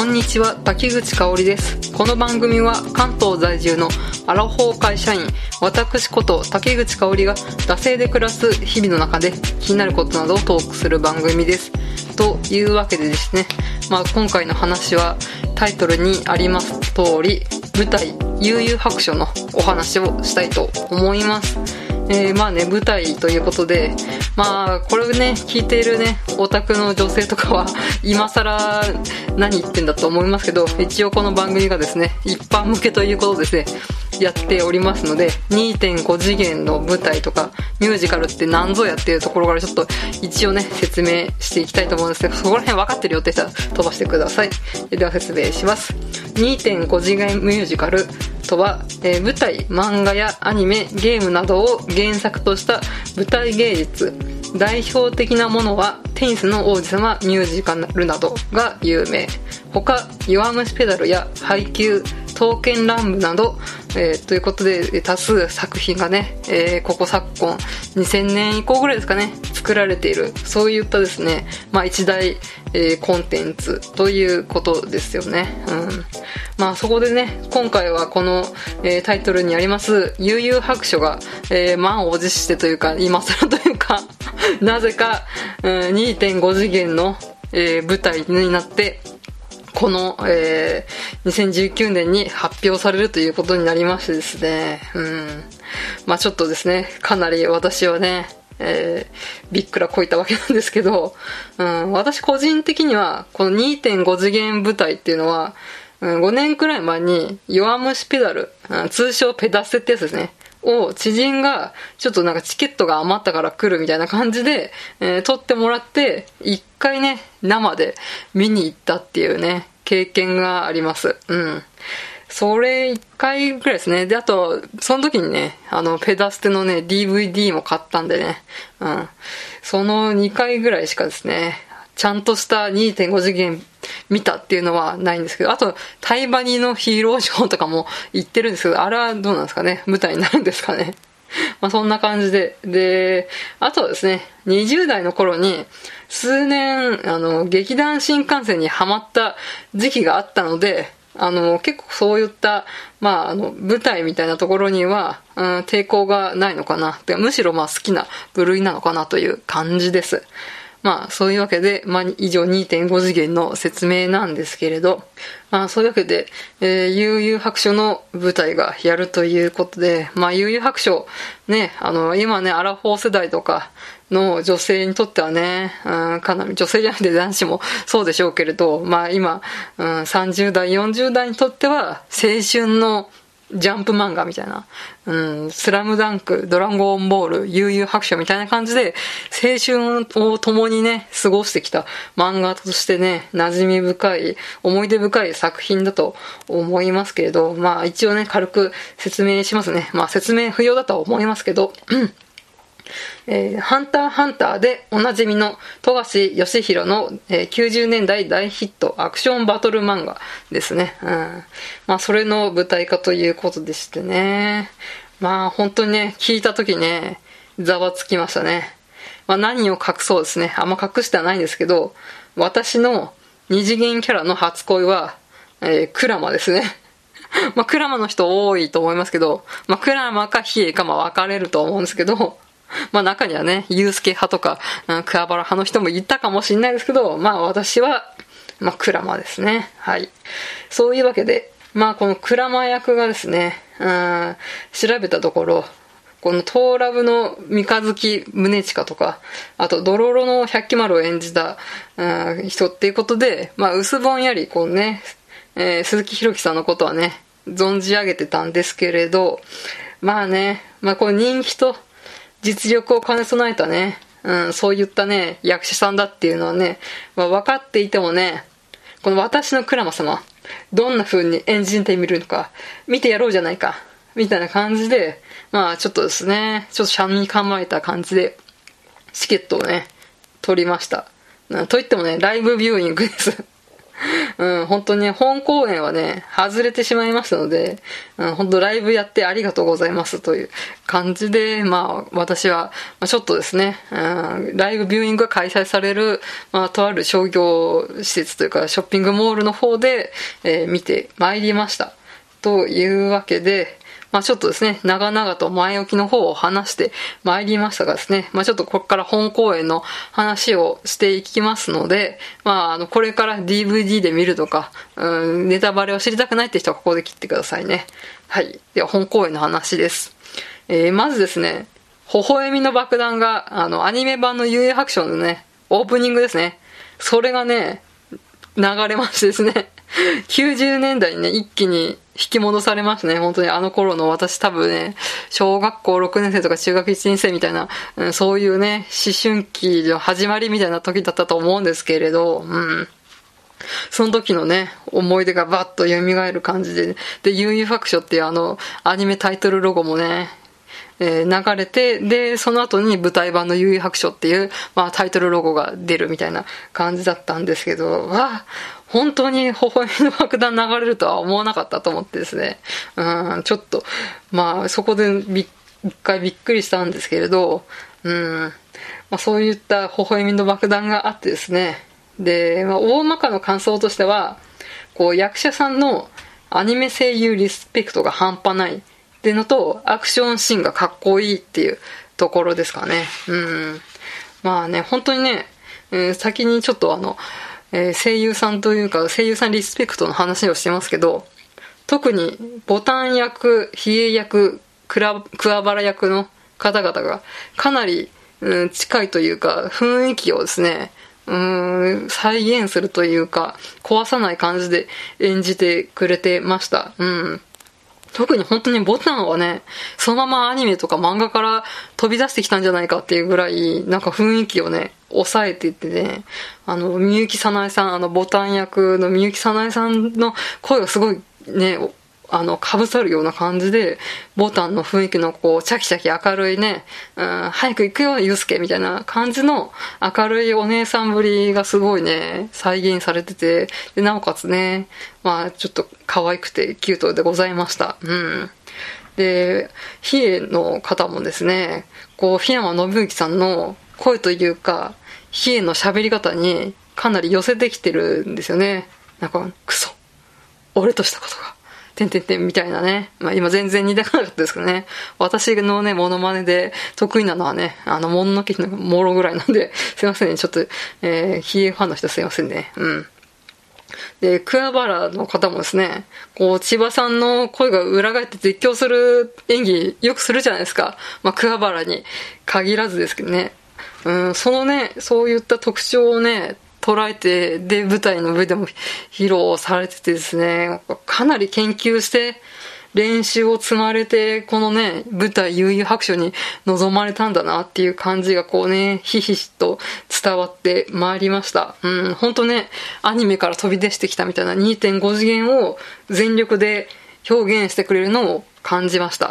こんにちは滝口香織です。この番組は関東在住のアラフォー会社員私こと滝口香織が惰性で暮らす日々の中で気になることなどをトークする番組です。というわけでですね、まあ、今回の話はタイトルにあります通り舞台「悠々白書」のお話をしたいと思います。えー、まあね、舞台ということで、まあ、これね、聞いているね、オタクの女性とかは、今更何言ってんだと思いますけど、一応この番組がですね、一般向けということですね、やっておりますので、2.5次元の舞台とか、ミュージカルって何ぞやっていうところからちょっと一応ね、説明していきたいと思うんですけど、そこら辺分かってるよって人は飛ばしてください。では説明します。2.5次元ミュージカル、とは、えー、舞台、漫画やアニメ、ゲームなどを原作とした舞台芸術。代表的なものは、テニスの王子様ミュージカルなどが有名。他、弱虫ペダルや配給、刀剣乱舞など、えー、ということで多数作品がね、えー、ここ昨今2000年以降ぐらいですかね作られている。そういったですね、まあ、一大、えー、コンテンツということですよね、うん。まあ、そこでね今回はこの、えタイトルにあります悠々白書が、え満を持してというか今更というか なぜか、うん、2.5次元の、え舞台になってこの、えー、2019年に発表されるということになりましてですね、うん。まあちょっとですね、かなり私はね、えー、びっくらこいたわけなんですけど、うん、私個人的には、この2.5次元舞台っていうのは、うん、5年くらい前に、弱虫ペダル、うん、通称ペダスってやつですね。を知人がちょっとなんかチケットが余ったから来るみたいな感じで、えー、撮ってもらって一回ね生で見に行ったっていうね経験がありますうんそれ一回ぐらいですね。で、あと、その時にね、あの、ペダステのね、DVD も買ったんでね、うん。その2回ぐらいしかですね、ちゃんとした2.5次元見たっていうのはないんですけど、あと、タイバニのヒーローショーとかも行ってるんですけど、あれはどうなんですかね？舞台になるんですかね？まあそんな感じで。で、あとはですね、20代の頃に、数年、あの、劇団新幹線にハマった時期があったので、あの、結構そういった、まあ、あの、舞台みたいなところには、うん、抵抗がないのかな。むしろまあ好きな部類なのかなという感じです。まあ、そういうわけで、まあ、以上2.5次元の説明なんですけれど、まあ、そういうわけで、えー、悠々白書の舞台がやるということで、まあ、悠々白書、ね、あの、今ね、アラフォー世代とかの女性にとってはね、うん、かなり、女性じゃなくて男子も そうでしょうけれど、まあ、今、うん、30代、40代にとっては、青春のジャンプ漫画みたいな、うん、スラムダンク、ドラゴンボール、悠々白書みたいな感じで、青春を共にね、過ごしてきた漫画としてね、馴染み深い、思い出深い作品だと思いますけれど、まあ一応ね、軽く説明しますね。まあ説明不要だとは思いますけど、うんえー、ハンターハンターでおなじみの富樫義弘の、えー、90年代大ヒットアクションバトル漫画ですね。うん。まあ、それの舞台化ということでしてね。まあ、本当にね、聞いた時ね、ざわつきましたね。まあ、何を隠そうですね。あんま隠してはないんですけど、私の二次元キャラの初恋は、えー、クラマですね。まあ、クラマの人多いと思いますけど、まあ、クラマかヒエかまあ分かれると思うんですけど、まあ中にはね、ユースケ派とか、うん、クワバラ派の人もいたかもしれないですけど、まあ私は、まあクラマですね。はい。そういうわけで、まあこのクラマ役がですね、うん、調べたところ、このトーラブの三日月宗近とか、あとドロロの百鬼丸を演じた、うん、人っていうことで、まあ薄ぼんやりこうね、えー、鈴木宏樹さんのことはね、存じ上げてたんですけれど、まあね、まあこう人気と実力を兼ね備えたね、うん、そういったね、役者さんだっていうのはね、まあ、分かっていてもね、この私のクラマ様、どんな風に演じてみるのか、見てやろうじゃないか、みたいな感じで、まあちょっとですね、ちょっとシャンに構えた感じで、チケットをね、取りました。といってもね、ライブビューイングです。うん、本当に本公演はね、外れてしまいましたので、うん、本当ライブやってありがとうございますという感じで、まあ、私は、まあ、ちょっとですね、うん、ライブビューイングが開催される、まあ、とある商業施設というか、ショッピングモールの方で、えー、見てまいりました。というわけで、まあちょっとですね、長々と前置きの方を話してまいりましたがですね、まあちょっとここから本公演の話をしていきますので、まああの、これから DVD で見るとか、うん、ネタバレを知りたくないって人はここで切ってくださいね。はい。では本公演の話です。えー、まずですね、微笑みの爆弾が、あの、アニメ版の幽遊白書のね、オープニングですね。それがね、流れましてですね、90年代にね、一気に引き戻されますね。本当にあの頃の私多分ね、小学校6年生とか中学1年生みたいな、うん、そういうね、思春期の始まりみたいな時だったと思うんですけれど、うん。その時のね、思い出がバッと蘇る感じで、で、ユーユーファクションっていうあの、アニメタイトルロゴもね、え、流れて、で、その後に舞台版の悠々白書っていう、まあタイトルロゴが出るみたいな感じだったんですけど、わあ本当に微笑みの爆弾流れるとは思わなかったと思ってですね、うん、ちょっと、まあそこでび一回びっくりしたんですけれど、うん、まあそういった微笑みの爆弾があってですね、で、まあ大まかの感想としては、こう役者さんのアニメ声優リスペクトが半端ないっていうのと、アクションシーンがかっこいいっていうところですかね。うん。まあね、本当にね、えー、先にちょっとあの、えー、声優さんというか、声優さんリスペクトの話をしてますけど、特にボタン役、比叡役、桑原役の方々がかなり、うん、近いというか、雰囲気をですね、うん、再現するというか、壊さない感じで演じてくれてました。うん。特に本当にボタンはね、そのままアニメとか漫画から飛び出してきたんじゃないかっていうぐらい、なんか雰囲気をね、抑えていってね、あの、みゆきさなえさん、あの、ボタン役のみゆきさなえさんの声がすごいね、あの、かぶさるような感じで、ボタンの雰囲気のこう、チャキチャキ明るいね、うん、早く行くよ、ゆうすけみたいな感じの明るいお姉さんぶりがすごいね、再現されてて、で、なおかつね、まあ、ちょっと可愛くてキュートでございました。うん。で、比叡の方もですね、こう、檜山信之さんの声というか、比叡の喋り方にかなり寄せてきてるんですよね。なんか、クソ。俺としたことが。てんてんてんみたいなね。まあ今全然似てなかったですけどね。私のね、モノマネで得意なのはね、あの、もののけのもろぐらいなんで、すいませんね。ちょっと、えー、ヒエファンの人すいませんね。うん。で、桑原の方もですね、こう、千葉さんの声が裏返って絶叫する演技よくするじゃないですか。まあ、桑原に限らずですけどね。うん、そのね、そういった特徴をね、捉えて、で、舞台の上でも披露されててですね、かなり研究して、練習を積まれて、このね、舞台悠々白書に臨まれたんだなっていう感じがこうね、ひひひと伝わってまいりました。うん、ほんとね、アニメから飛び出してきたみたいな2.5次元を全力で表現してくれるのを感じました。